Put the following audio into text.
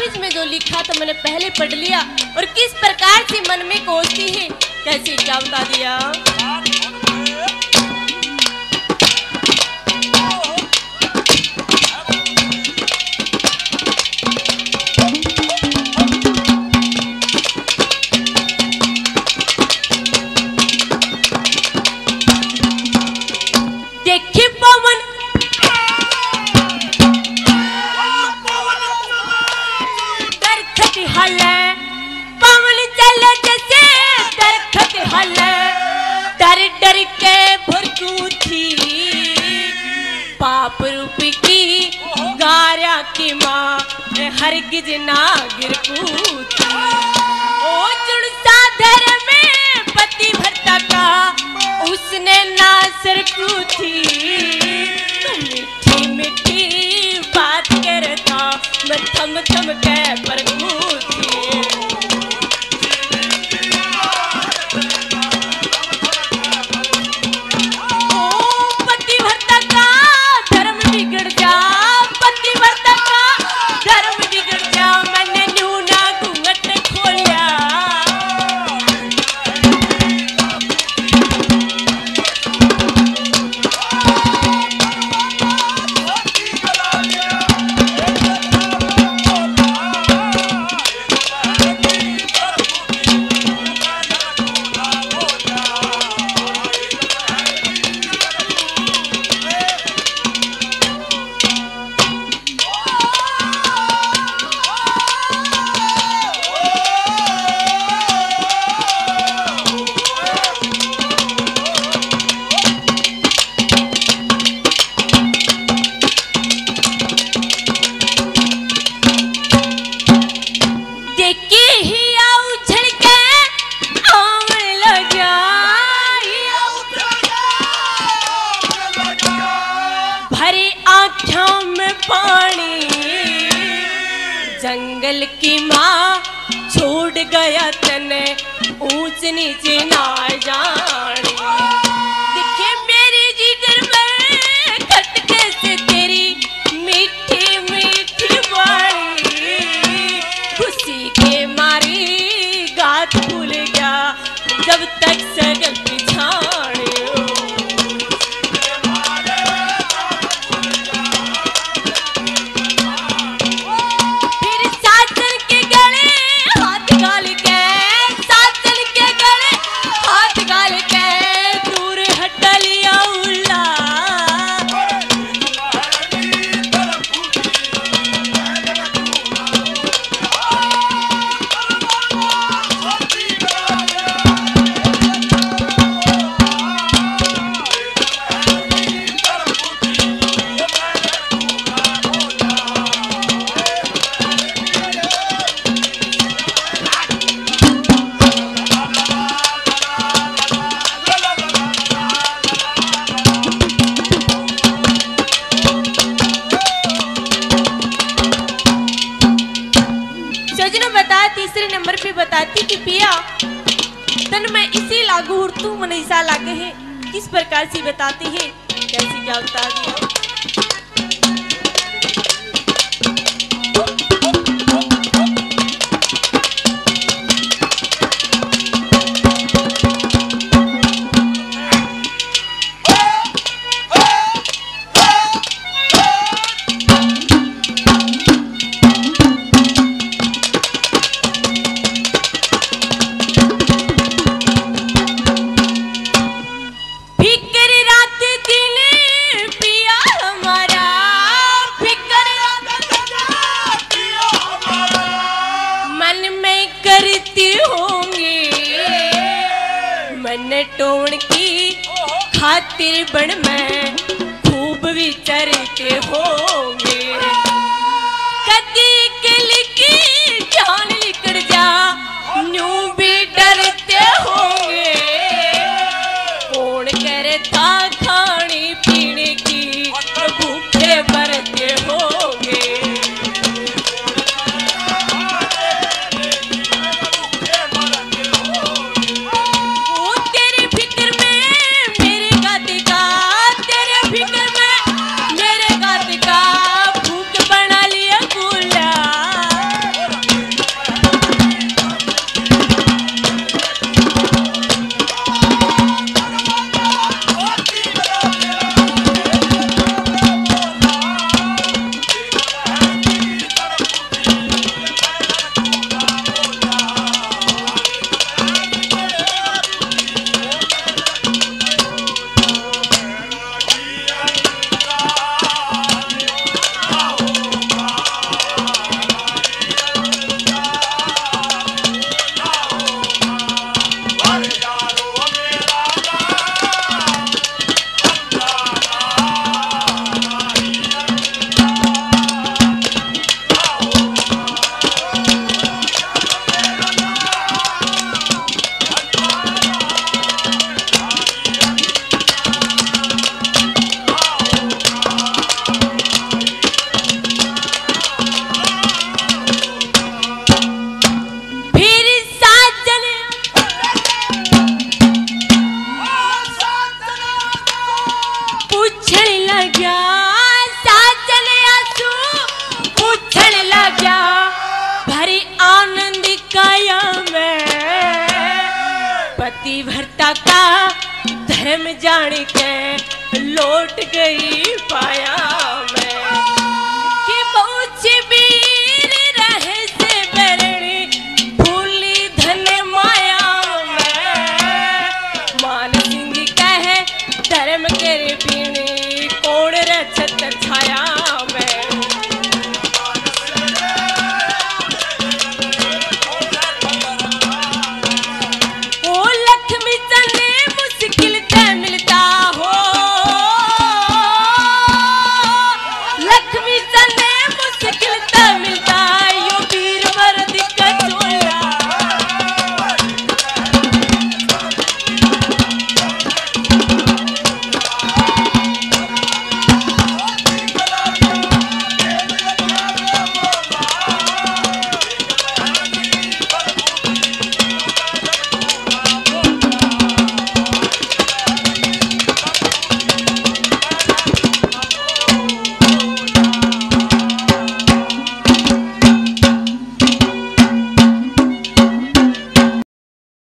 ताबीज में जो लिखा था, मैंने पहले पढ़ लिया। और किस प्रकार से मन में कोसती है? कैसे क्या बता दिया? देखे पवन दरखत डर डर के भरकू थी। पाप रूप की गारा की माँ हरगिज ना गिर थी। ओ जुड़सा धर में पति भरता का उसने ना सर थी। मीठी मीठी बात करता, मैं थम थम के पर थी। पानी। जंगल की माँ छोड़ गया तने ऊंच नीचे ना जाने। तन में इसी लागू हुर्तू मनीषा लागे है। किस प्रकार से बताती है? कैसे क्या बता दिया? टोन की खातिर बन मैं खूब विचरते होंगे पूछण लग्या साजन आँसू। पूछण लग्या भरी आनंद काया मैं पति भरता का धर्म जान के लौट गई